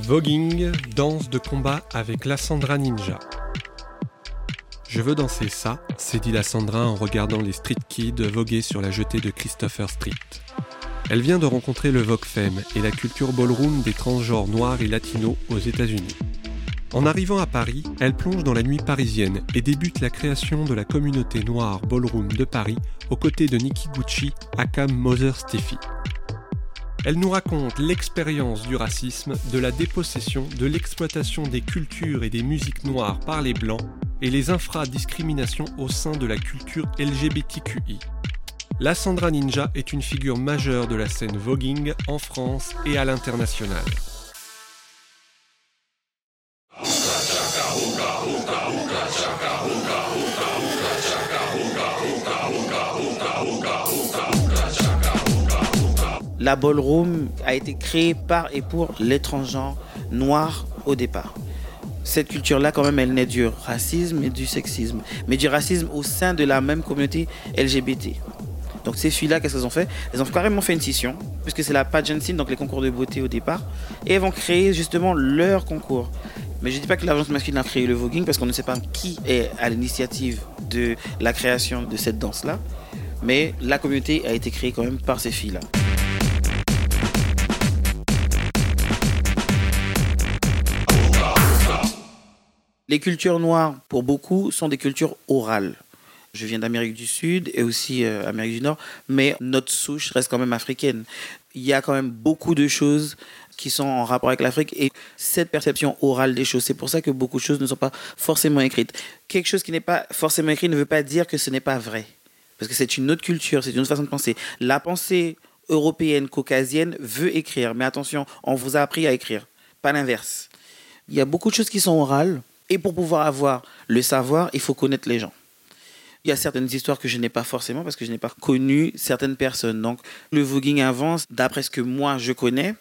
Voguing, danse de combat avec Lassandra Ninja. Je veux danser ça, s'est dit Lassandra en regardant les street kids voguer sur la jetée de Christopher Street. Elle vient de rencontrer le Vogue Femme et la culture ballroom des transgenres noirs et latinos aux États-Unis. En arrivant à Paris, elle plonge dans la nuit parisienne et débute la création de la communauté noire ballroom de Paris aux côtés de Nikki Gucci, Akam Mother Steffi. Elle nous raconte l'expérience du racisme, de la dépossession, de l'exploitation des cultures et des musiques noires par les blancs et les infradiscriminations au sein de la culture LGBTQI. La Sandra Ninja est une figure majeure de la scène voguing en France et à l'international. La ballroom a été créée par et pour les noirs au départ. Cette culture-là, quand même, elle naît du racisme et du sexisme, mais du racisme au sein de la même communauté LGBT. Donc ces filles-là, qu'est-ce qu'elles ont fait? Elles ont carrément fait une scission, puisque c'est la pageantine, donc les concours de beauté au départ, et elles vont créer justement leur concours. Mais je ne dis pas que l'agence masculine a créé le voguing, parce qu'on ne sait pas qui est à l'initiative de la création de cette danse-là, mais la communauté a été créée quand même par ces filles-là. Les cultures noires, pour beaucoup, sont des cultures orales. Je viens d'Amérique du Sud et aussi euh, Amérique du Nord, mais notre souche reste quand même africaine. Il y a quand même beaucoup de choses qui sont en rapport avec l'Afrique et cette perception orale des choses. C'est pour ça que beaucoup de choses ne sont pas forcément écrites. Quelque chose qui n'est pas forcément écrit ne veut pas dire que ce n'est pas vrai. Parce que c'est une autre culture, c'est une autre façon de penser. La pensée européenne, caucasienne veut écrire, mais attention, on vous a appris à écrire, pas l'inverse. Il y a beaucoup de choses qui sont orales, et pour pouvoir avoir le savoir, il faut connaître les gens. Il y a certaines histoires que je n'ai pas forcément parce que je n'ai pas connu certaines personnes. Donc, le voguing avance d'après ce que moi je connais.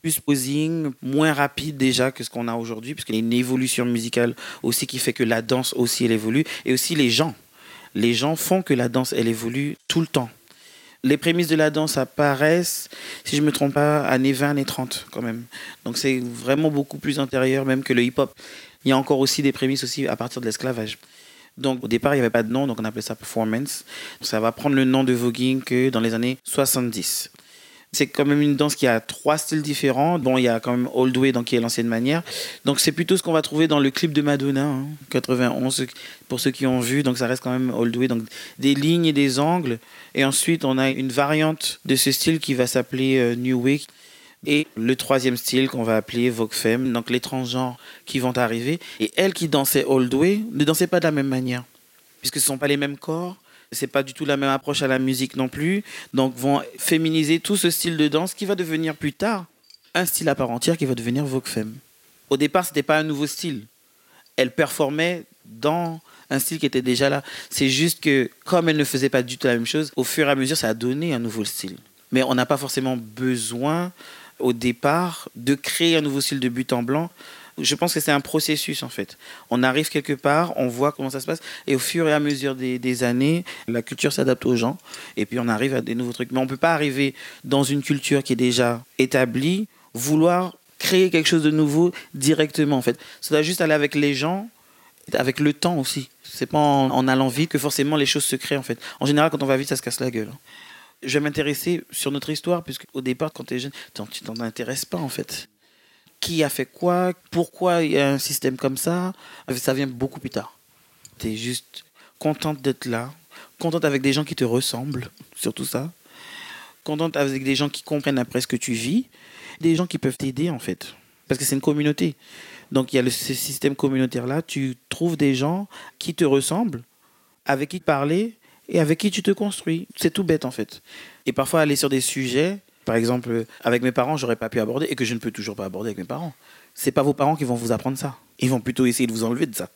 Plus posing, moins rapide déjà que ce qu'on a aujourd'hui, puisqu'il y a une évolution musicale aussi qui fait que la danse aussi elle évolue. Et aussi les gens. Les gens font que la danse elle évolue tout le temps. Les prémices de la danse apparaissent, si je ne me trompe pas, années 20, années 30 quand même. Donc c'est vraiment beaucoup plus antérieur même que le hip-hop. Il y a encore aussi des prémices aussi à partir de l'esclavage. Donc au départ, il n'y avait pas de nom, donc on appelait ça performance. Ça va prendre le nom de voguing que dans les années 70. C'est quand même une danse qui a trois styles différents. Bon, il y a quand même Old Way, donc qui est l'ancienne manière. Donc c'est plutôt ce qu'on va trouver dans le clip de Madonna, 91, hein, pour ceux qui ont vu. Donc ça reste quand même Old Way, donc des lignes et des angles. Et ensuite, on a une variante de ce style qui va s'appeler euh, New Way. Et le troisième style qu'on va appeler Vogue Femme, donc les transgenres qui vont arriver. Et elles qui dansaient Old Way ne dansaient pas de la même manière, puisque ce ne sont pas les mêmes corps, c'est pas du tout la même approche à la musique non plus. Donc vont féminiser tout ce style de danse qui va devenir plus tard un style à part entière qui va devenir Vogue Femme. Au départ, ce n'était pas un nouveau style. Elles performaient dans un style qui était déjà là. C'est juste que comme elles ne faisaient pas du tout la même chose, au fur et à mesure, ça a donné un nouveau style. Mais on n'a pas forcément besoin au départ de créer un nouveau style de but en blanc. Je pense que c'est un processus en fait. On arrive quelque part, on voit comment ça se passe, et au fur et à mesure des, années, la culture s'adapte aux gens, et puis on arrive à des nouveaux trucs. Mais on ne peut pas arriver dans une culture qui est déjà établie, vouloir créer quelque chose de nouveau directement en fait. Ça doit juste aller avec les gens, avec le temps aussi. C'est pas en, en allant vite que forcément les choses se créent en fait. En général, quand on va vite, ça se casse la gueule je vais m'intéresser sur notre histoire, puisque au départ, quand tu es jeune, tu t'en intéresses pas en fait. Qui a fait quoi? Pourquoi il y a un système comme ça? Ça vient beaucoup plus tard. Tu es juste contente d'être là, contente avec des gens qui te ressemblent, surtout ça. Contente avec des gens qui comprennent après ce que tu vis, des gens qui peuvent t'aider en fait. Parce que c'est une communauté. Donc il y a ce système communautaire-là, tu trouves des gens qui te ressemblent, avec qui parler, et avec qui tu te construis. C'est tout bête en fait. Et parfois aller sur des sujets, par exemple, avec mes parents, j'aurais pas pu aborder et que je ne peux toujours pas aborder avec mes parents. C'est pas vos parents qui vont vous apprendre ça. Ils vont plutôt essayer de vous enlever de ça.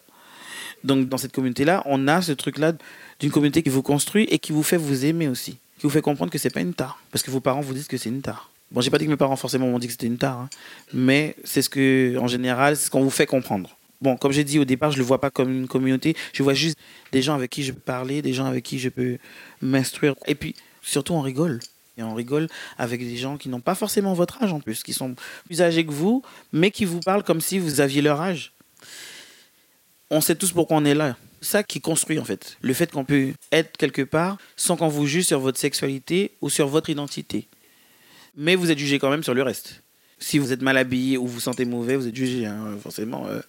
Donc dans cette communauté-là, on a ce truc-là d'une communauté qui vous construit et qui vous fait vous aimer aussi, qui vous fait comprendre que c'est pas une tare, parce que vos parents vous disent que c'est une tare. Bon, j'ai pas dit que mes parents forcément m'ont dit que c'était une tare, hein. mais c'est ce que, en général, c'est ce qu'on vous fait comprendre. Bon, comme j'ai dit au départ, je ne le vois pas comme une communauté. Je vois juste des gens avec qui je peux parler, des gens avec qui je peux m'instruire. Et puis, surtout, on rigole. Et on rigole avec des gens qui n'ont pas forcément votre âge en plus, qui sont plus âgés que vous, mais qui vous parlent comme si vous aviez leur âge. On sait tous pourquoi on est là. Ça qui construit en fait. Le fait qu'on peut être quelque part sans qu'on vous juge sur votre sexualité ou sur votre identité. Mais vous êtes jugé quand même sur le reste. Si vous êtes mal habillé ou vous sentez mauvais, vous êtes jugé. hein. Forcément, euh,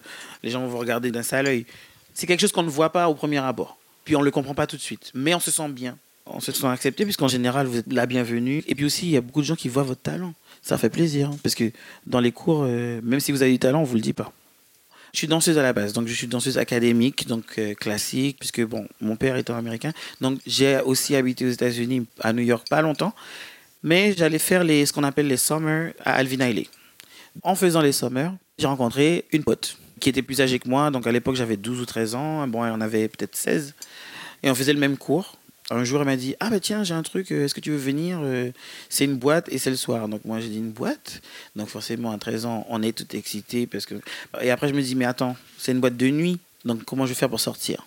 les gens vont vous regarder d'un sale œil. C'est quelque chose qu'on ne voit pas au premier abord. Puis on ne le comprend pas tout de suite. Mais on se sent bien. On se sent accepté puisqu'en général, vous êtes la bienvenue. Et puis aussi, il y a beaucoup de gens qui voient votre talent. Ça fait plaisir. hein, parce que dans les cours, euh, même si vous avez du talent, on ne vous le dit pas. Je suis danseuse à la base, donc je suis danseuse académique, donc euh, classique, puisque bon, mon père étant américain. Donc j'ai aussi habité aux États-Unis, à New York, pas longtemps. Mais j'allais faire les, ce qu'on appelle les summers à Alvin Ailey. En faisant les summers, j'ai rencontré une pote qui était plus âgée que moi. Donc à l'époque, j'avais 12 ou 13 ans. Bon, elle en avait peut-être 16. Et on faisait le même cours. Un jour, elle m'a dit Ah, bah tiens, j'ai un truc, euh, est-ce que tu veux venir Euh, C'est une boîte et c'est le soir. Donc moi, j'ai dit Une boîte? Donc forcément, à 13 ans, on est tout excité. Parce que... Et après, je me dis Mais attends, c'est une boîte de nuit. Donc comment je vais faire pour sortir?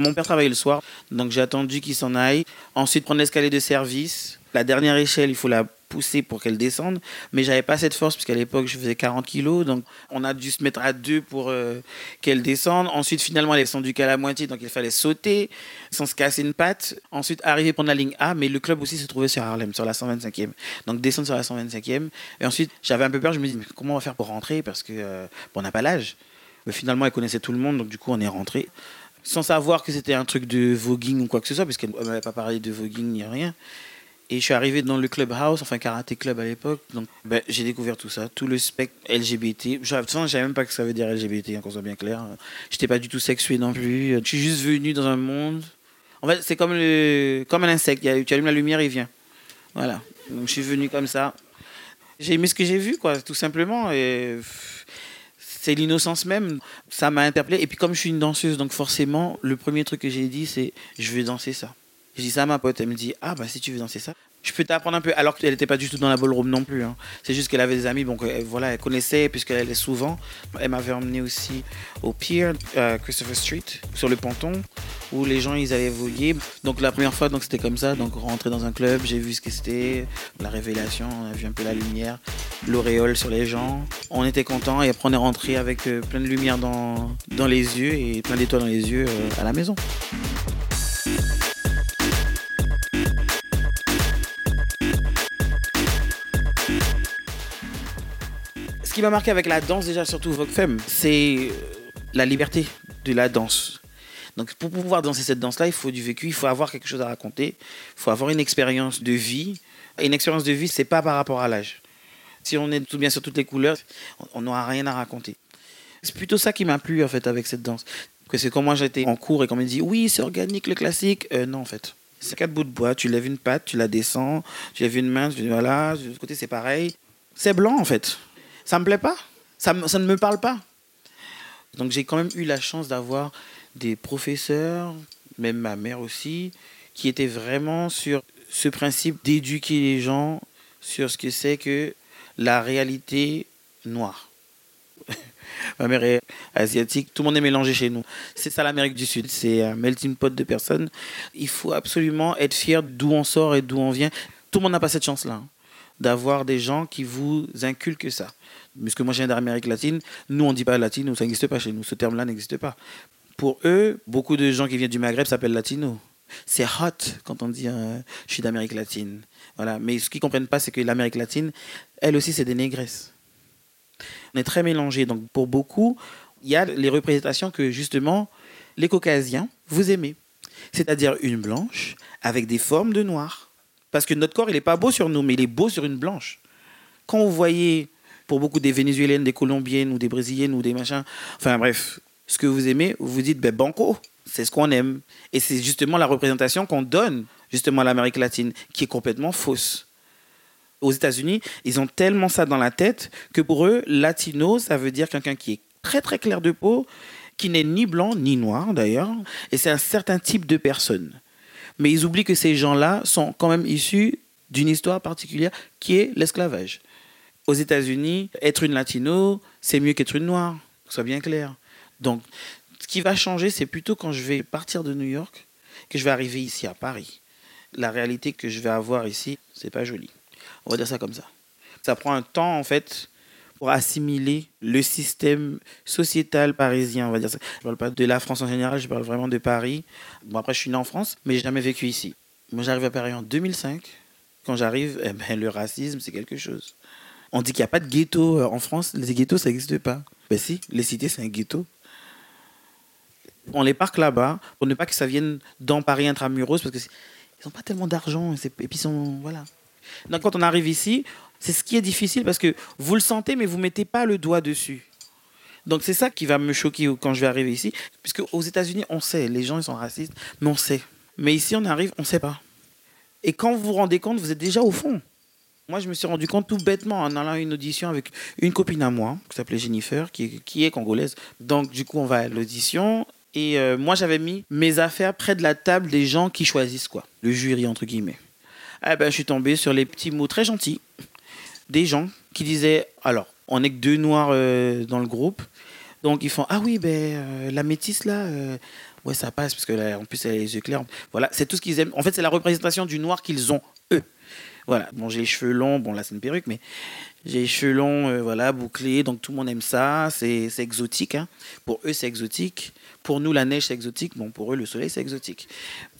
Mon père travaillait le soir. Donc j'ai attendu qu'il s'en aille. Ensuite, prendre l'escalier de service. La dernière échelle, il faut la pousser pour qu'elle descende. Mais j'avais pas cette force, parce qu'à l'époque, je faisais 40 kilos. Donc on a dû se mettre à deux pour euh, qu'elle descende. Ensuite, finalement, elle est descendue qu'à la moitié. Donc il fallait sauter sans se casser une patte. Ensuite, arriver prendre la ligne A. Mais le club aussi se trouvait sur Harlem, sur la 125e. Donc descendre sur la 125e. Et ensuite, j'avais un peu peur. Je me dis, mais comment on va faire pour rentrer? Parce que euh, on n'a pas l'âge. Mais finalement, elle connaissait tout le monde. Donc du coup, on est rentré. Sans savoir que c'était un truc de voguing ou quoi que ce soit, parce qu'elle ne m'avait pas parlé de voguing ni rien. Et je suis arrivé dans le clubhouse, enfin karaté club à l'époque. Donc ben, j'ai découvert tout ça, tout le spectre LGBT. Je ne savais même pas que ça veut dire LGBT, hein, qu'on soit bien clair. Je n'étais pas du tout sexué non plus. Je suis juste venu dans un monde. En fait, c'est comme, un insecte. Tu allumes la lumière, il vient. Voilà. Donc je suis venu comme ça. J'ai aimé ce que j'ai vu, quoi, tout simplement. Et c'est l'innocence même. Ça m'a interpellé. Et puis comme je suis une danseuse, donc forcément, le premier truc que j'ai dit, c'est je vais danser ça. Je dis ça à ma pote, elle me dit Ah, bah si tu veux danser ça, je peux t'apprendre un peu. Alors qu'elle n'était pas du tout dans la ballroom non plus. hein. C'est juste qu'elle avait des amis, bon, que, euh, voilà, elle connaissait, puisqu'elle allait souvent. Elle m'avait emmené aussi au pier, euh, Christopher Street, sur le ponton, où les gens ils allaient voguer. Donc la première fois, donc c'était comme ça. Donc rentrer dans un club, j'ai vu ce que c'était, la révélation, on a vu un peu la lumière, l'auréole sur les gens. On était contents et après on est rentré avec euh, plein de lumière dans, dans les yeux et plein d'étoiles dans les yeux à la maison. Ce qui m'a marqué avec la danse, déjà, surtout Vogue Femme, c'est euh, la liberté de la danse. Donc, pour pouvoir danser cette danse-là, il faut du vécu, il faut avoir quelque chose à raconter, il faut avoir une expérience de vie. Et une expérience de vie, c'est pas par rapport à l'âge. Si on est tout bien sur toutes les couleurs, on- n'aura rien à raconter. C'est plutôt ça qui m'a plu, en fait, avec cette danse. Que c'est quand moi j'étais en cours et qu'on me dit, oui, c'est organique, le classique. Euh, non, en fait. C'est quatre bouts de bois, tu lèves une patte, tu la descends, tu lèves une main, tu dis voilà, de l'autre côté c'est pareil. C'est blanc, en fait. Ça me plaît pas. Ça, ça ne me parle pas. Donc j'ai quand même eu la chance d'avoir des professeurs, même ma mère aussi, qui étaient vraiment sur ce principe d'éduquer les gens sur ce que c'est que la réalité noire. ma mère est asiatique, tout le monde est mélangé chez nous. C'est ça l'Amérique du Sud, c'est un melting pot de personnes. Il faut absolument être fier d'où on sort et d'où on vient. Tout le monde n'a pas cette chance-là, d'avoir des gens qui vous inculquent ça. Puisque moi je viens d'Amérique latine, nous on ne dit pas latino, ça n'existe pas chez nous, ce terme-là n'existe pas. Pour eux, beaucoup de gens qui viennent du Maghreb s'appellent latino. C'est hot quand on dit euh, je suis d'Amérique latine. Voilà. Mais ce qu'ils ne comprennent pas, c'est que l'Amérique latine, elle aussi, c'est des négresses. On est très mélangés. Donc pour beaucoup, il y a les représentations que justement les caucasiens, vous aimez. C'est-à-dire une blanche avec des formes de noir. Parce que notre corps, il n'est pas beau sur nous, mais il est beau sur une blanche. Quand vous voyez, pour beaucoup des Vénézuéliennes, des Colombiennes ou des Brésiliennes ou des machins, enfin bref, ce que vous aimez, vous dites, ben banco, c'est ce qu'on aime. Et c'est justement la représentation qu'on donne justement à l'Amérique latine, qui est complètement fausse. Aux États-Unis, ils ont tellement ça dans la tête que pour eux, latino, ça veut dire quelqu'un qui est très très clair de peau, qui n'est ni blanc ni noir d'ailleurs, et c'est un certain type de personne. Mais ils oublient que ces gens-là sont quand même issus d'une histoire particulière qui est l'esclavage. Aux États-Unis, être une latino, c'est mieux qu'être une noire, soit bien clair. Donc, ce qui va changer, c'est plutôt quand je vais partir de New York que je vais arriver ici à Paris. la réalité que je vais avoir ici, c'est pas joli. On va dire ça comme ça. Ça prend un temps, en fait, pour assimiler le système sociétal parisien, on va dire ça. Je parle pas de la France en général, je parle vraiment de Paris. Bon, après, je suis né en France, mais j'ai jamais vécu ici. Moi, j'arrive à Paris en 2005. Quand j'arrive, eh ben, le racisme, c'est quelque chose. On dit qu'il n'y a pas de ghetto euh, en France. Les ghettos, ça n'existe pas. Ben si, les cités, c'est un ghetto. On les parque là-bas pour ne pas que ça vienne dans Paris intramuros parce qu'ils n'ont pas tellement d'argent. Et puis, ils sont. Voilà. Donc, quand on arrive ici, c'est ce qui est difficile parce que vous le sentez, mais vous ne mettez pas le doigt dessus. Donc, c'est ça qui va me choquer quand je vais arriver ici. Puisque aux États-Unis, on sait, les gens ils sont racistes, mais on sait. Mais ici, on arrive, on ne sait pas. Et quand vous vous rendez compte, vous êtes déjà au fond. Moi, je me suis rendu compte tout bêtement en allant à une audition avec une copine à moi, qui s'appelait Jennifer, qui, est congolaise. Donc, du coup, on va à l'audition. Et euh, moi, j'avais mis mes affaires près de la table des gens qui choisissent, quoi. Le jury, entre guillemets. Eh ben, je suis tombé sur les petits mots très gentils des gens qui disaient alors, on n'est que deux noirs euh, dans le groupe. Donc, ils font Ah oui, ben, euh, la métisse, là, ouais, ça passe, parce que en plus, elle a les yeux clairs. Voilà, c'est tout ce qu'ils aiment. En fait, c'est la représentation du noir qu'ils ont, eux. Voilà, bon, j'ai les cheveux longs, bon, là, c'est une perruque, mais j'ai les cheveux longs, euh, voilà, bouclés, donc tout le monde aime ça, c'est exotique. Hein. Pour eux, c'est exotique. Pour nous, la neige, c'est exotique. Bon, pour eux, le soleil, c'est exotique.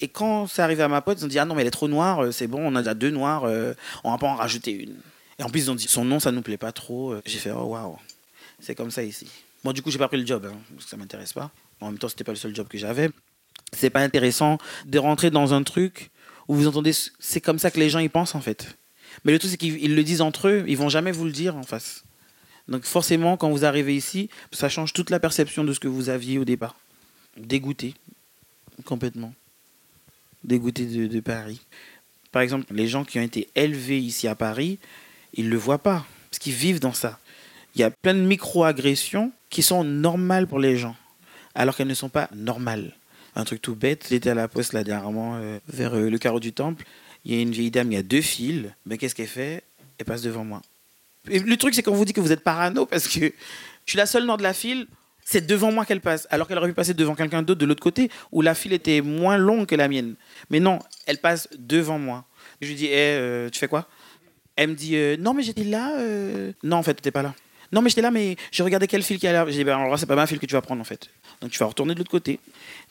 Et quand c'est arrivé à ma pote, ils ont dit Ah non, mais elle est trop noire, euh, c'est bon, on a déjà deux noirs, euh, on va pas en rajouter une. Et en plus, ils ont dit Son nom, ça nous plaît pas trop. J'ai fait Oh waouh, c'est comme ça ici. Bon, du coup, j'ai pas pris le job, hein, parce que ça m'intéresse pas. En même temps, c'était pas le seul job que j'avais. C'est pas intéressant de rentrer dans un truc où vous entendez, c'est comme ça que les gens y pensent en fait. Mais le truc, c'est qu'ils le disent entre eux, ils vont jamais vous le dire en face. Donc forcément, quand vous arrivez ici, ça change toute la perception de ce que vous aviez au départ. Dégoûté, complètement. Dégoûté de, de Paris. Par exemple, les gens qui ont été élevés ici à Paris, ils ne le voient pas, parce qu'ils vivent dans ça. Il y a plein de micro-agressions qui sont normales pour les gens alors qu'elles ne sont pas normales. Un truc tout bête, j'étais à la poste là dernièrement, euh, vers euh, le carreau du temple. Il y a une vieille dame, il y a deux fils. Mais qu'est-ce qu'elle fait? Elle passe devant moi. Le truc, c'est qu'on vous dit que vous êtes parano parce que je suis la seule nord de la file. C'est devant moi qu'elle passe, alors qu'elle aurait pu passer devant quelqu'un d'autre de l'autre côté, où la file était moins longue que la mienne. Mais non, elle passe devant moi. Je lui dis, hey, euh, tu fais quoi? Elle me dit, non, mais j'étais là. Non, en fait, tu n'étais pas là. Non, mais j'étais là, mais je regardais quel fil qui a l'air. J'ai dit, ben, alors c'est pas ma fil que tu vas prendre, en fait. Donc tu vas retourner de l'autre côté.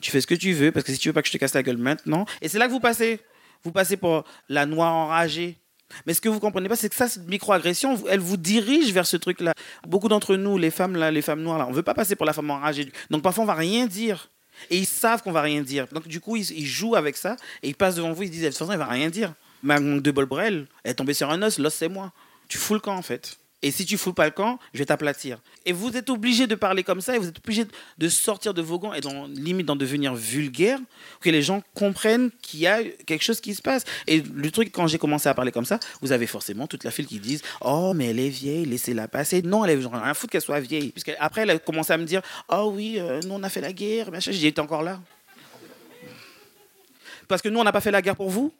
Tu fais ce que tu veux, parce que si tu veux pas que je te casse la gueule maintenant. Et c'est là que vous passez. Vous passez pour la noire enragée. Mais ce que vous comprenez pas, c'est que ça, cette microagression, elle vous dirige vers ce truc-là. Beaucoup d'entre nous, les femmes là, les femmes noires là, on veut pas passer pour la femme enragée. Donc parfois on va rien dire. Et ils savent qu'on va rien dire. Donc du coup, ils, jouent avec ça et ils passent devant vous, ils se disent de toute façon, il va rien dire. Ma de bol elle est tombée sur un os, l'os c'est moi. Tu fous le camp en fait. Et si tu fous pas le camp, je vais t'aplatir. Et vous êtes obligé de parler comme ça, et vous êtes obligé de sortir de vos gants et dans, limite d'en devenir vulgaire, que les gens comprennent qu'il y a quelque chose qui se passe. Et le truc, quand j'ai commencé à parler comme ça, vous avez forcément toute la file qui disent Oh, mais elle est vieille, laissez-la passer. Non, elle a rien foutre qu'elle soit vieille. Puisque après, elle a commencé à me dire Oh oui, euh, nous on a fait la guerre, machin. Été encore là. Parce que nous, on n'a pas fait la guerre pour vous.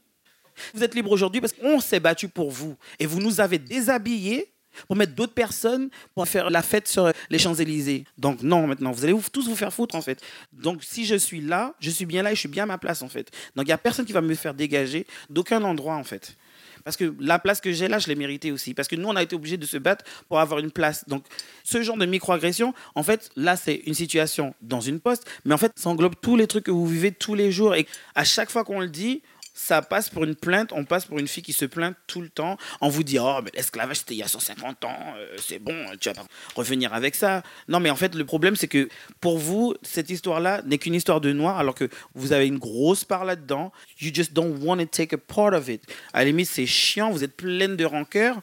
Vous êtes libre aujourd'hui parce qu'on s'est battu pour vous. Et vous nous avez déshabillés pour mettre d'autres personnes pour faire la fête sur les Champs-Élysées. Donc non, maintenant, vous allez tous vous faire foutre en fait. Donc si je suis là, je suis bien là et je suis bien à ma place en fait. Donc il n'y a personne qui va me faire dégager d'aucun endroit en fait. Parce que la place que j'ai là, je l'ai méritée aussi. Parce que nous, on a été obligés de se battre pour avoir une place. Donc, ce genre de microagression, en fait, là, c'est une situation dans une poste, mais en fait, ça englobe tous les trucs que vous vivez tous les jours. Et à chaque fois qu'on le dit, ça passe pour une plainte, on passe pour une fille qui se plaint tout le temps. On vous dit, oh, mais l'esclavage, c'était il y a 150 ans, euh, c'est bon, tu vas revenir avec ça. Non, mais en fait, le problème, c'est que pour vous, cette histoire-là n'est qu'une histoire de noir, alors que vous avez une grosse part là-dedans. You just don't want to take a part of it. À la limite, c'est chiant, vous êtes pleine de rancœur.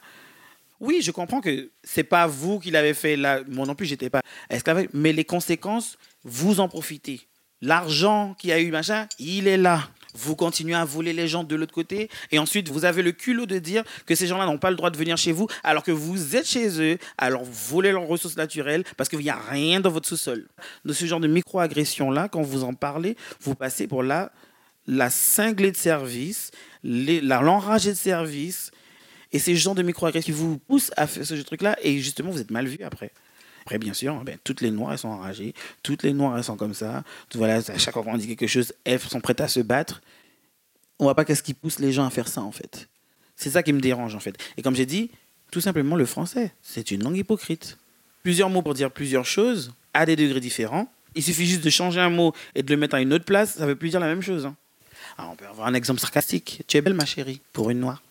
Oui, je comprends que c'est pas vous qui l'avez fait là. Moi non plus, j'étais pas esclave, mais les conséquences, vous en profitez. L'argent qui a eu machin, il est là vous continuez à voler les gens de l'autre côté, et ensuite vous avez le culot de dire que ces gens-là n'ont pas le droit de venir chez vous, alors que vous êtes chez eux, alors volez leurs ressources naturelles, parce qu'il n'y a rien dans votre sous-sol. De ce genre de micro-agression-là, quand vous en parlez, vous passez pour la, la cinglée de service, l'enragée de service, et ces gens de micro-agression qui vous poussent à faire ce truc-là, et justement, vous êtes mal vu après. Après, bien sûr, ben, toutes les Noires, elles sont enragées. Toutes les Noires, elles sont comme ça. Voilà, à chaque fois qu'on dit quelque chose, elles sont prêtes à se battre. on voit pas qu'est-ce qui pousse les gens à faire ça, en fait. C'est ça qui me dérange, en fait. Et comme j'ai dit, tout simplement, le français, c'est une langue hypocrite. Plusieurs mots pour dire plusieurs choses, à des degrés différents. Il suffit juste de changer un mot et de le mettre à une autre place, ça ne veut plus dire la même chose. hein. Alors, on peut avoir un exemple sarcastique. Tu es belle, ma chérie, pour une noire.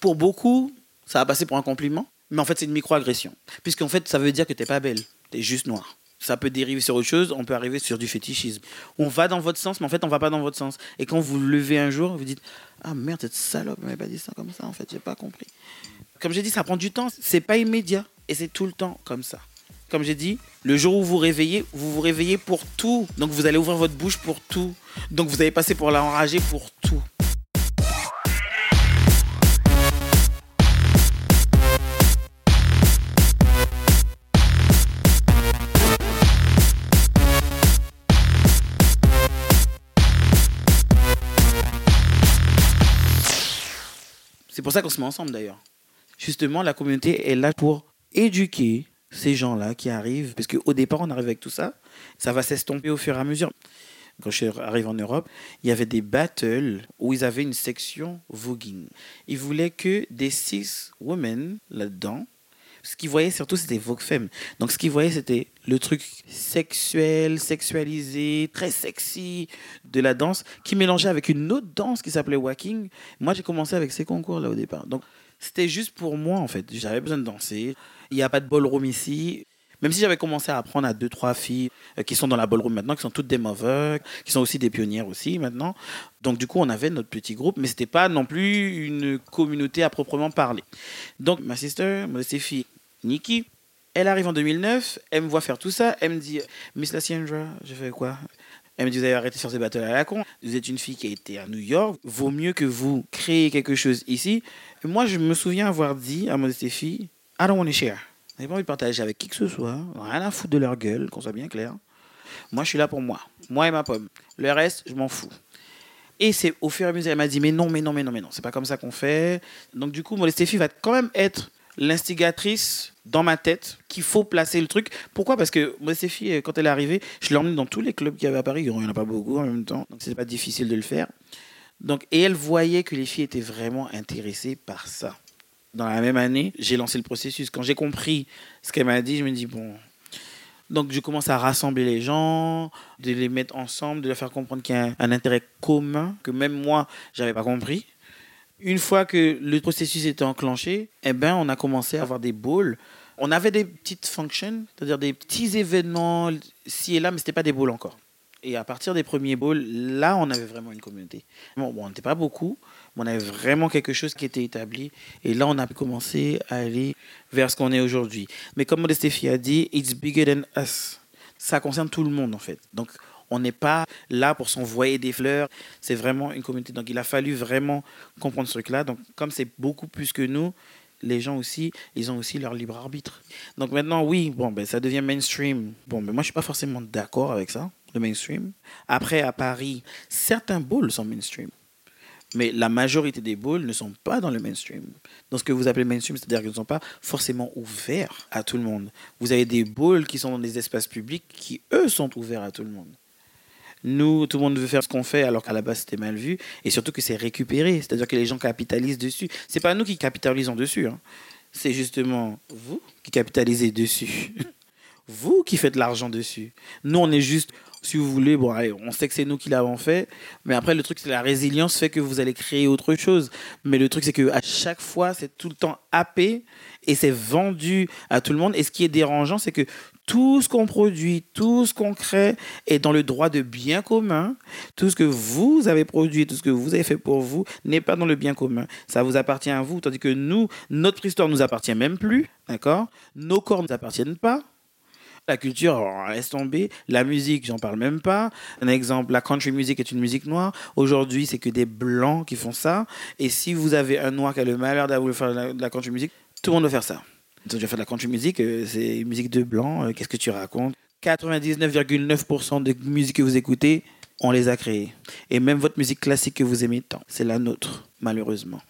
Pour beaucoup, ça va passer pour un compliment, mais en fait, c'est une microagression. Puisqu'en fait, ça veut dire que tu n'es pas belle, tu es juste noire. Ça peut dériver sur autre chose, on peut arriver sur du fétichisme. On va dans votre sens, mais en fait, on va pas dans votre sens. Et quand vous levez un jour, vous dites Ah merde, cette salope m'avait pas dit ça comme ça, en fait, j'ai pas compris. Comme j'ai dit, ça prend du temps, c'est pas immédiat. Et c'est tout le temps comme ça. Comme j'ai dit, le jour où vous réveillez, vous vous réveillez pour tout. Donc vous allez ouvrir votre bouche pour tout. Donc vous allez passer pour l'enragé pour tout. Ça qu'on se met ensemble d'ailleurs. Justement, la communauté est là pour éduquer ces gens-là qui arrivent. Parce qu'au départ, on arrive avec tout ça. Ça va s'estomper au fur et à mesure. Quand je suis arrivé en Europe, il y avait des battles où ils avaient une section voguing. Ils voulaient que des six women là-dedans. Ce qu'ils voyaient surtout, c'était Vogue Femme. Donc, ce qu'ils voyaient, c'était le truc sexuel, sexualisé, très sexy de la danse, qui mélangeait avec une autre danse qui s'appelait walking. Moi, j'ai commencé avec ces concours-là au départ. Donc, c'était juste pour moi, en fait. J'avais besoin de danser. Il n'y a pas de ballroom ici. Même si j'avais commencé à apprendre à deux, trois filles euh, qui sont dans la ballroom maintenant, qui sont toutes des movers, qui sont aussi des pionnières aussi maintenant. Donc, du coup, on avait notre petit groupe, mais c'était pas non plus une communauté à proprement parler. Donc, ma sister, modestie fille, Nikki, elle arrive en 2009, elle me voit faire tout ça, elle me dit Miss Laciendra, je fais quoi? Elle me dit Vous avez arrêté sur ces bateaux à la con, vous êtes une fille qui a été à New York, vaut mieux que vous créez quelque chose ici. Et moi, je me souviens avoir dit à modestie fille I don't want to share. J'ai pas envie de partager avec qui que ce soit, rien à foutre de leur gueule, qu'on soit bien clair. Moi, je suis là pour moi, moi et ma pomme. Le reste, je m'en fous. Et c'est au fur et à mesure, elle m'a dit, mais non, mais non, mais non, mais non, c'est pas comme ça qu'on fait. Donc, du coup, Modestie va quand même être l'instigatrice dans ma tête qu'il faut placer le truc. Pourquoi? Parce que Modestie, quand elle est arrivée, je l'ai emmenée dans tous les clubs qu'il y avait à Paris. Il n'y en a pas beaucoup en même temps, donc c'est pas difficile de le faire. Donc, et elle voyait que les filles étaient vraiment intéressées par ça. Dans la même année, j'ai lancé le processus. Quand j'ai compris ce qu'elle m'a dit, je me dis, bon, donc, je commence à rassembler les gens, de les mettre ensemble, de leur faire comprendre qu'il y a un, un intérêt commun que même moi, j'avais pas compris. Une fois que le processus était enclenché, eh ben, on a commencé à avoir des balls. On avait des petites functions, c'est-à-dire des petits événements ci et là, mais c'était pas des balls encore. Et à partir des premiers balls, là, on avait vraiment une communauté. Bon, on n'était pas beaucoup, mais on avait vraiment quelque chose qui était établi. Et là, on a commencé à aller vers ce qu'on est aujourd'hui. Mais comme Modestie a dit, it's bigger than us. Ça concerne tout le monde, en fait. Donc, on n'est pas là pour s'envoyer des fleurs. C'est vraiment une communauté. Donc, il a fallu vraiment comprendre ce truc-là. Donc, comme c'est beaucoup plus que nous, les gens aussi, ils ont aussi leur libre arbitre. Donc maintenant, oui, bon, ben, ça devient mainstream. Bon, mais moi, je suis pas forcément d'accord avec ça, le mainstream. Après, à Paris, certains bowls sont mainstream. Mais la majorité des bowls ne sont pas dans le mainstream. Dans ce que vous appelez mainstream, c'est-à-dire qu'ils ne sont pas forcément ouverts à tout le monde. Vous avez des bowls qui sont dans des espaces publics qui, eux, sont ouverts à tout le monde. Nous, tout le monde veut faire ce qu'on fait alors qu'à la base c'était mal vu et surtout que c'est récupéré, c'est-à-dire que les gens capitalisent dessus. C'est pas nous qui capitalisons dessus, hein. c'est justement vous qui capitalisez dessus. vous qui faites l'argent dessus. Nous, on est juste, si vous voulez, bon, on sait que c'est nous qui l'avons fait, mais après, le truc, c'est la résilience fait que vous allez créer autre chose. Mais le truc, c'est que à chaque fois, c'est tout le temps happé et c'est vendu à tout le monde. Et ce qui est dérangeant, c'est que tout ce qu'on produit, tout ce qu'on crée est dans le droit de bien commun. Tout ce que vous avez produit, tout ce que vous avez fait pour vous n'est pas dans le bien commun. Ça vous appartient à vous, tandis que nous, notre histoire nous appartient même plus, d'accord? Nos corps ne nous appartiennent pas. La culture, alors, laisse tomber. La musique, j'en parle même pas. Un exemple, la country music est une musique noire. Aujourd'hui, c'est que des blancs qui font ça. Et si vous avez un noir qui a le malheur d'avoir faire de la, de la country music, tout le monde doit faire ça. Tu vas faire de la country music, euh, c'est musique de blanc. euh, Qu'est-ce que tu racontes? 99,9% des musiques que vous écoutez, on les a créées. Et même votre musique classique que vous aimez tant, c'est la nôtre, malheureusement.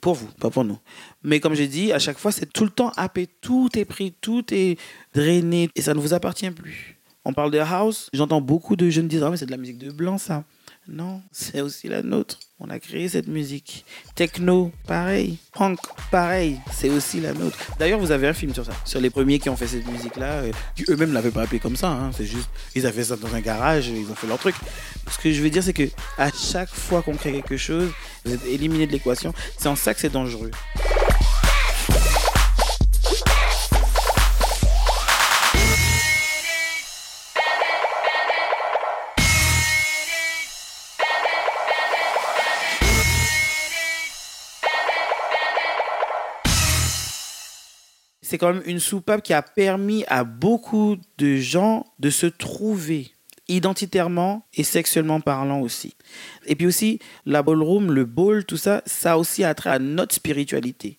Pour vous, pas pour nous. Mais comme j'ai dit, à chaque fois, c'est tout le temps happé. Tout est pris, tout est drainé. Et ça ne vous appartient plus. On parle de house. J'entends beaucoup de jeunes dire Ah, mais c'est de la musique de blanc, ça. Non, c'est aussi la nôtre. On a créé cette musique. Techno, pareil. Punk, pareil. C'est aussi la nôtre. D'ailleurs, vous avez un film sur ça. Sur les premiers qui ont fait cette musique-là, euh, qui eux-mêmes l'avaient pas appelé comme ça. hein. C'est juste, ils avaient ça dans un garage, ils ont fait leur truc. Ce que je veux dire, c'est que à chaque fois qu'on crée quelque chose, vous êtes éliminé de l'équation. C'est en ça que c'est dangereux. C'est quand même une soupape qui a permis à beaucoup de gens de se trouver identitairement et sexuellement parlant aussi. Et puis aussi, la ballroom, le ball, tout ça, ça a aussi attrait à notre spiritualité.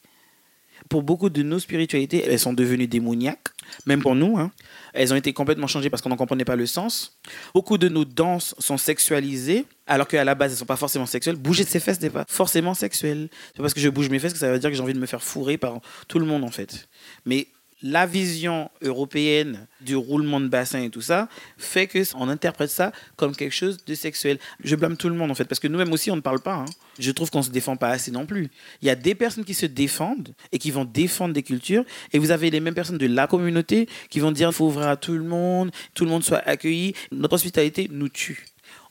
Pour beaucoup de nos spiritualités, elles sont devenues démoniaques, même pour nous. hein. Elles ont été complètement changées parce qu'on n'en comprenait pas le sens. Beaucoup de nos danses sont sexualisées, alors qu'à la base, elles sont pas forcément sexuelles. Bouger de ses fesses n'est pas forcément sexuel. C'est parce que je bouge mes fesses que ça veut dire que j'ai envie de me faire fourrer par tout le monde, en fait. Mais la vision européenne du roulement de bassin et tout ça fait que on interprète ça comme quelque chose de sexuel. Je blâme tout le monde en fait parce que nous-mêmes aussi on ne parle pas. hein. Je trouve qu'on se défend pas assez non plus. Il y a des personnes qui se défendent et qui vont défendre des cultures et vous avez les mêmes personnes de la communauté qui vont dire faut ouvrir à tout le monde, tout le monde soit accueilli. Notre hospitalité nous tue.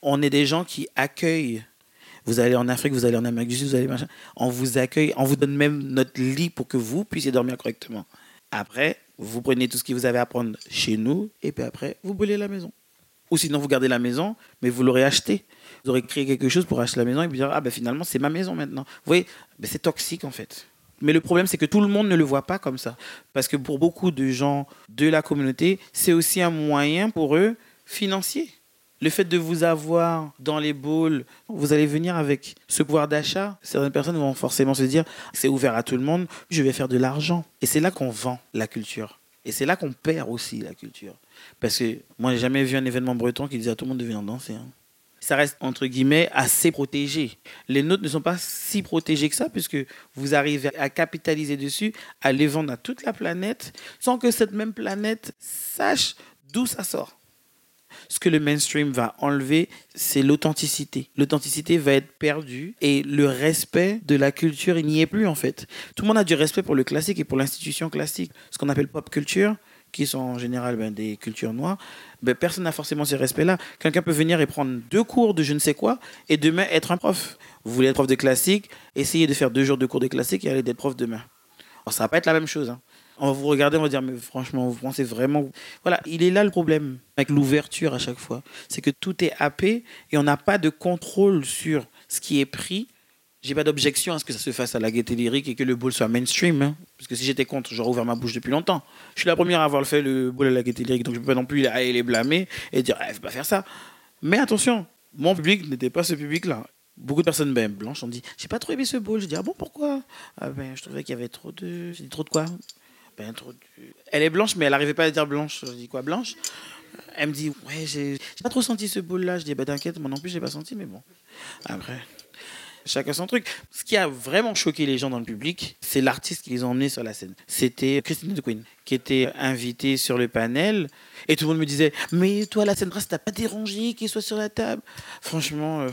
On est des gens qui accueillent vous allez en Afrique, vous allez en Amérique du Sud, vous allez machin. On vous accueille, on vous donne même notre lit pour que vous puissiez dormir correctement. Après, vous prenez tout ce que vous avez à prendre chez nous et puis après, vous brûlez la maison. Ou sinon, vous gardez la maison, mais vous l'aurez acheté. Vous aurez créé quelque chose pour acheter la maison et puis dire Ah ben finalement, c'est ma maison maintenant. Vous voyez, ben, c'est toxique en fait. Mais le problème, c'est que tout le monde ne le voit pas comme ça. Parce que pour beaucoup de gens de la communauté, c'est aussi un moyen pour eux financier. Le fait de vous avoir dans les bowls, vous allez venir avec ce pouvoir d'achat. Certaines personnes vont forcément se dire, c'est ouvert à tout le monde, je vais faire de l'argent. Et c'est là qu'on vend la culture. Et c'est là qu'on perd aussi la culture. Parce que moi, j'ai jamais vu un événement breton qui disait à tout le monde de venir danser. hein. Ça reste, entre guillemets, assez protégé. Les nôtres ne sont pas si protégés que ça, puisque vous arrivez à capitaliser dessus, à les vendre à toute la planète, sans que cette même planète sache d'où ça sort ce que le mainstream va enlever, c'est l'authenticité. L'authenticité va être perdue et le respect de la culture, il n'y est plus en fait. Tout le monde a du respect pour le classique et pour l'institution classique. Ce qu'on appelle pop culture, qui sont en général ben, des cultures noires, ben, personne n'a forcément ce respect-là. Quelqu'un peut venir et prendre deux cours de je ne sais quoi et demain être un prof. Vous voulez être prof de classique, essayez de faire deux jours de cours de classique et aller d'être prof demain. Alors, ça va pas être la même chose. hein. On va vous regarder, on va dire, mais franchement, vous pensez vraiment. Voilà, il est là le problème avec l'ouverture à chaque fois. C'est que tout est happé et on n'a pas de contrôle sur ce qui est pris. J'ai pas d'objection à ce que ça se fasse à la gaieté lyrique et que le bowl soit mainstream. hein. Parce que si j'étais contre, j'aurais ouvert ma bouche depuis longtemps. Je suis la première à avoir fait le bowl à la gaieté lyrique, donc je peux pas non plus aller les blâmer et dire, eh, faut pas faire ça. Mais attention, mon public n'était pas ce public-là. Beaucoup de personnes ben, blanches ont dit, j'ai pas trop aimé ce bowl. Je dis, ah bon, pourquoi? Ah ben, Je trouvais qu'il y avait trop de. J'ai dit, trop de quoi? Elle est blanche, mais elle n'arrivait pas à dire blanche. Je dis quoi, blanche? Elle me dit, ouais, j'ai pas trop senti ce bowl-là. Je dis, bah t'inquiète, moi non plus, j'ai pas senti, mais bon. Après, chacun son truc. Ce qui a vraiment choqué les gens dans le public, c'est l'artiste qu'ils ont emmené sur la scène. C'était Christine de Queen, qui était invitée sur le panel. Et tout le monde me disait, mais toi, la scène ça t'a pas dérangé qu'il soit sur la table Franchement, euh,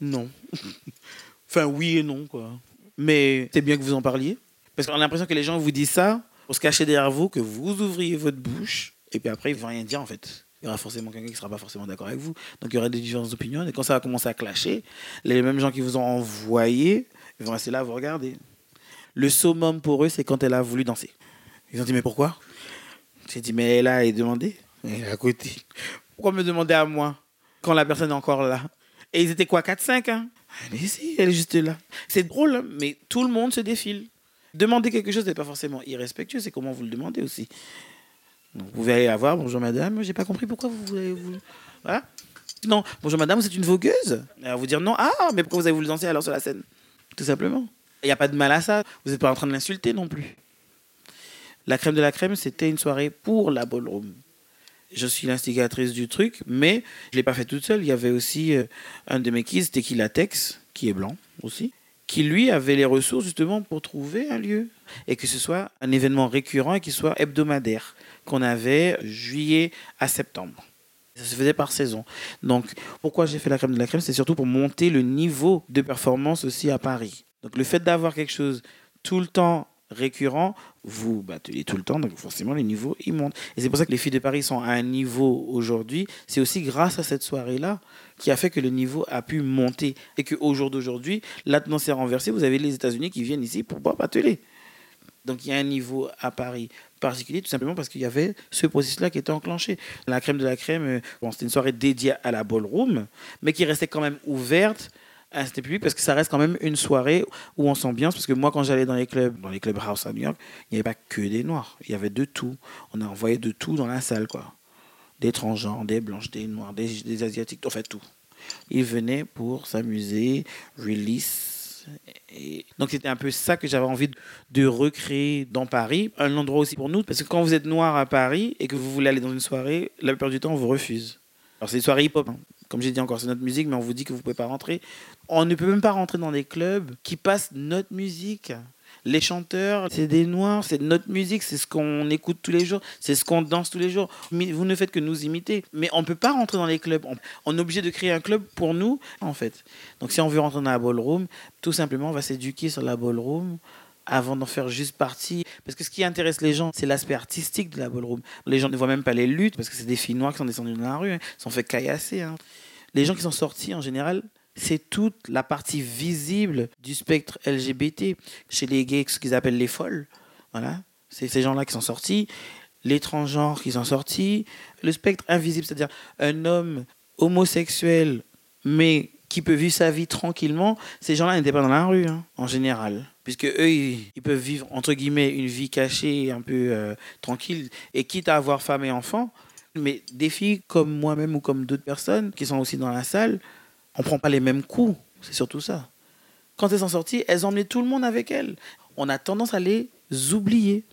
non. enfin, oui et non, quoi. Mais c'est bien que vous en parliez. Parce qu'on a l'impression que les gens vous disent ça pour se cacher derrière vous, que vous ouvriez votre bouche, et puis après, ils ne vont rien dire en fait. Il y aura forcément quelqu'un qui ne sera pas forcément d'accord avec vous. Donc il y aura des différences d'opinion. Et quand ça va commencer à clasher, les mêmes gens qui vous ont envoyé, ils vont rester là à vous regarder. Le summum pour eux, c'est quand elle a voulu danser. Ils ont dit, mais pourquoi? J'ai dit, mais elle a demandé. Elle est à. Pourquoi me demander à moi quand la personne est encore là? Et ils étaient quoi, 4-5 hein? Elle est ici, elle est juste là. C'est drôle, hein, mais tout le monde se défile. Demander quelque chose n'est pas forcément irrespectueux, c'est comment vous le demandez aussi. Vous pouvez aller la voir, bonjour madame, j'ai pas compris pourquoi vous voulez. Vous... Voilà. Non, bonjour madame, êtes une vogueuse? Va vous dire non, ah, mais pourquoi vous avez voulu danser alors sur la scène? Tout simplement. Il n'y a pas de mal à ça, vous n'êtes pas en train de l'insulter non plus. La crème de la crème, c'était une soirée pour la ballroom. Je suis l'instigatrice du truc, mais je ne l'ai pas fait toute seule. Il y avait aussi euh, un de mes kids, Tequila Tex, qui est blanc aussi, qui lui avait les ressources justement pour trouver un lieu et que ce soit un événement récurrent et qui soit hebdomadaire, qu'on avait juillet à septembre. Ça se faisait par saison. Donc, pourquoi j'ai fait la crème de la crème C'est surtout pour monter le niveau de performance aussi à Paris. Donc, le fait d'avoir quelque chose tout le temps récurrent, vous battez tout le temps, donc forcément les niveaux ils montent. Et c'est pour ça que les filles de Paris sont à un niveau aujourd'hui. C'est aussi grâce à cette soirée-là qui a fait que le niveau a pu monter et qu'au jour d'aujourd'hui, la tendance est renversée. Vous avez les États-Unis qui viennent ici pour boire batteler. Donc il y a un niveau à Paris particulier, tout simplement parce qu'il y avait ce processus-là qui était enclenché. La crème de la crème, euh, bon, c'était une soirée dédiée à la ballroom, mais qui restait quand même ouverte à cet public parce que ça reste quand même une soirée où on s'ambiance. Parce que moi, quand j'allais dans les clubs, dans les clubs house à New York, il n'y avait pas que des noirs, il y avait de tout. On a envoyé de tout dans la salle, quoi. Des transgenres, des blanches, des noirs, des, asiatiques, en fait tout. Ils venaient pour s'amuser, release donc c'était un peu ça que j'avais envie de recréer dans Paris, un endroit aussi pour nous, parce que quand vous êtes noir à Paris et que vous voulez aller dans une soirée, la plupart du temps on vous refuse. Alors c'est une soirée hip-hop, hein. Comme j'ai dit encore, c'est notre musique, mais on vous dit que vous ne pouvez pas rentrer. On ne peut même pas rentrer dans des clubs qui passent notre musique. Les chanteurs, c'est des noirs, c'est notre musique, c'est ce qu'on écoute tous les jours, c'est ce qu'on danse tous les jours. Vous ne faites que nous imiter. Mais on ne peut pas rentrer dans les clubs. On, est obligé de créer un club pour nous, en fait. Donc si on veut rentrer dans la ballroom, tout simplement, on va s'éduquer sur la ballroom avant d'en faire juste partie. Parce que ce qui intéresse les gens, c'est l'aspect artistique de la ballroom. Les gens ne voient même pas les luttes, parce que c'est des filles noires qui sont descendues dans la rue, hein, sont fait caillasser. Hein. Les gens qui sont sortis, en général, c'est toute la partie visible du spectre LGBT. Chez les gays, ce qu'ils appellent les folles. Voilà. C'est ces gens-là qui sont sortis. Les transgenres qui sont sortis. Le spectre invisible, c'est-à-dire un homme homosexuel, mais qui peut vivre sa vie tranquillement, ces gens-là n'étaient pas dans la rue, hein, en général. Puisque eux, ils, peuvent vivre, entre guillemets, une vie cachée, un peu euh, tranquille, et quitte à avoir femme et enfant. Mais des filles comme moi-même ou comme d'autres personnes qui sont aussi dans la salle, on prend pas les mêmes coups. C'est surtout ça. Quand elles sont sorties, elles emmenaient tout le monde avec elles. On a tendance à les oublier.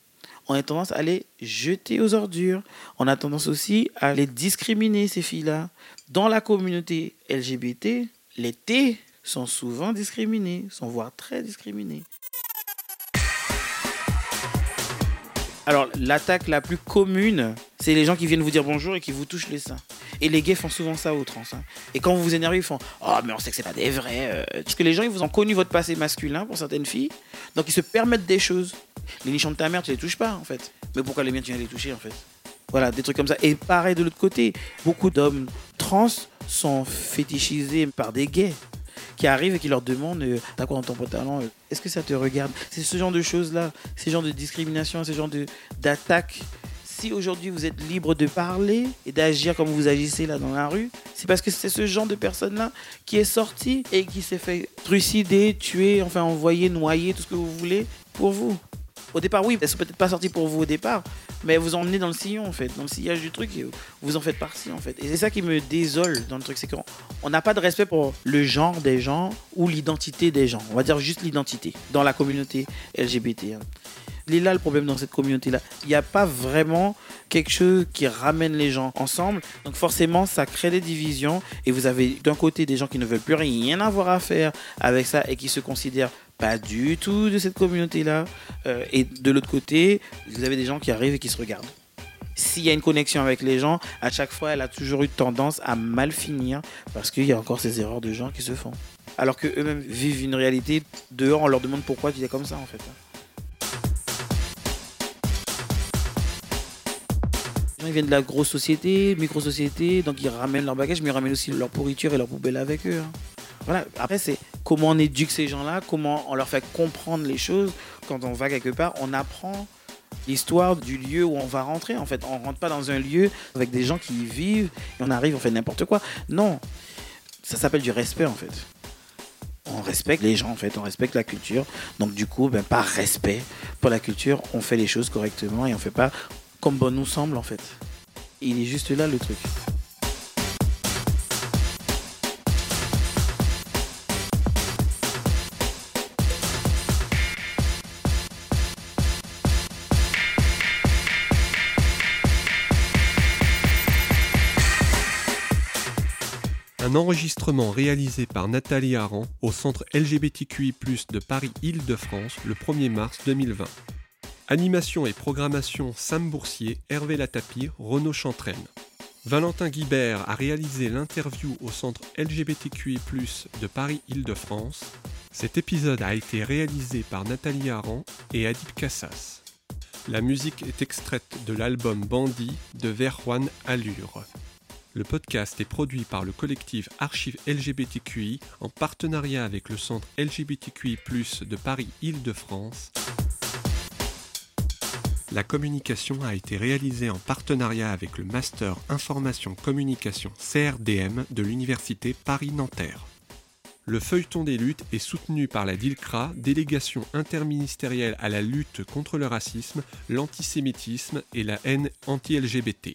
On a tendance à les jeter aux ordures. On a tendance aussi à les discriminer, ces filles-là. Dans la communauté LGBT, les T sont souvent discriminés, sont voire très discriminés. Alors, l'attaque la plus commune, c'est les gens qui viennent vous dire bonjour et qui vous touchent les seins. Et les gays font souvent ça aux trans. Hein. Et quand vous vous énervez, ils font Oh, mais on sait que c'est pas des vrais. Euh. Parce que les gens, ils vous ont connu votre passé masculin pour certaines filles. Donc, ils se permettent des choses. Les nichons de ta mère, tu les touches pas, en fait. Mais pourquoi les miens, tu viens les toucher, en fait? Voilà, des trucs comme ça. Et pareil de l'autre côté, beaucoup d'hommes trans sont fétichisés par des gays qui arrivent et qui leur demandent euh, T'as quoi dans ton pantalon euh, Est-ce que ça te regarde? C'est ce genre de choses-là, ce genre de discrimination, ce genre d'attaque. Aujourd'hui vous êtes libre de parler et d'agir comme vous agissez là dans la rue, c'est parce que c'est ce genre de personne-là qui est sorti et qui s'est fait trucider, tuer, enfin envoyer, noyer, tout ce que vous voulez pour vous. Au départ, oui, elles sont peut-être pas sorties pour vous au départ, mais vous emmenez dans le sillon, en fait, dans le sillage du truc, et vous en faites partie, en fait. Et c'est ça qui me désole dans le truc, c'est qu'on n'a pas de respect pour le genre des gens ou l'identité des gens. On va dire juste l'identité dans la communauté LGBT. Il là le problème dans cette communauté-là. Il n'y a pas vraiment quelque chose qui ramène les gens ensemble. Donc forcément, ça crée des divisions. Et vous avez d'un côté des gens qui ne veulent plus rien avoir à faire avec ça et qui se considèrent pas du tout de cette communauté-là. Euh, et de l'autre côté, vous avez des gens qui arrivent et qui se regardent. S'il y a une connexion avec les gens, à chaque fois, elle a toujours eu tendance à mal finir parce qu'il y a encore ces erreurs de gens qui se font. Alors qu'eux-mêmes vivent une réalité. Dehors, on leur demande pourquoi tu es comme ça, en fait. Ils viennent de la grosse société, micro-société, donc ils ramènent leur bagage, mais ils ramènent aussi leur pourriture et leur poubelle avec eux. Hein. Voilà. Après, c'est comment on éduque ces gens-là, comment on leur fait comprendre les choses. Quand on va quelque part, on apprend l'histoire du lieu où on va rentrer. En fait, on rentre pas dans un lieu avec des gens qui y vivent et on arrive, on fait n'importe quoi. Non, ça s'appelle du respect en fait. On respecte les gens en fait, on respecte la culture. Donc du coup, ben, par respect pour la culture, on fait les choses correctement et on fait pas comme bon nous semble en fait. Il est juste là le truc. Un enregistrement réalisé par Nathalie Aran au centre LGBTQI, de Paris-Île-de-France le 1er mars 2020. Animation et programmation Sam Boursier, Hervé Latapi, Renaud Chantraine. Valentin Guibert a réalisé l'interview au centre LGBTQI+, de Paris-Île-de-France. Cet épisode a été réalisé par Nathalie Aran et Adib Kassas. La musique est extraite de l'album Bandit de Verjuan Allure. Le podcast est produit par le collectif Archives LGBTQI en partenariat avec le centre LGBTQI+, de Paris-Île-de-France. La communication a été réalisée en partenariat avec le Master Information Communication CRDM de l'Université Paris-Nanterre. Le feuilleton des luttes est soutenu par la DILCRA, délégation interministérielle à la lutte contre le racisme, l'antisémitisme et la haine anti-LGBT.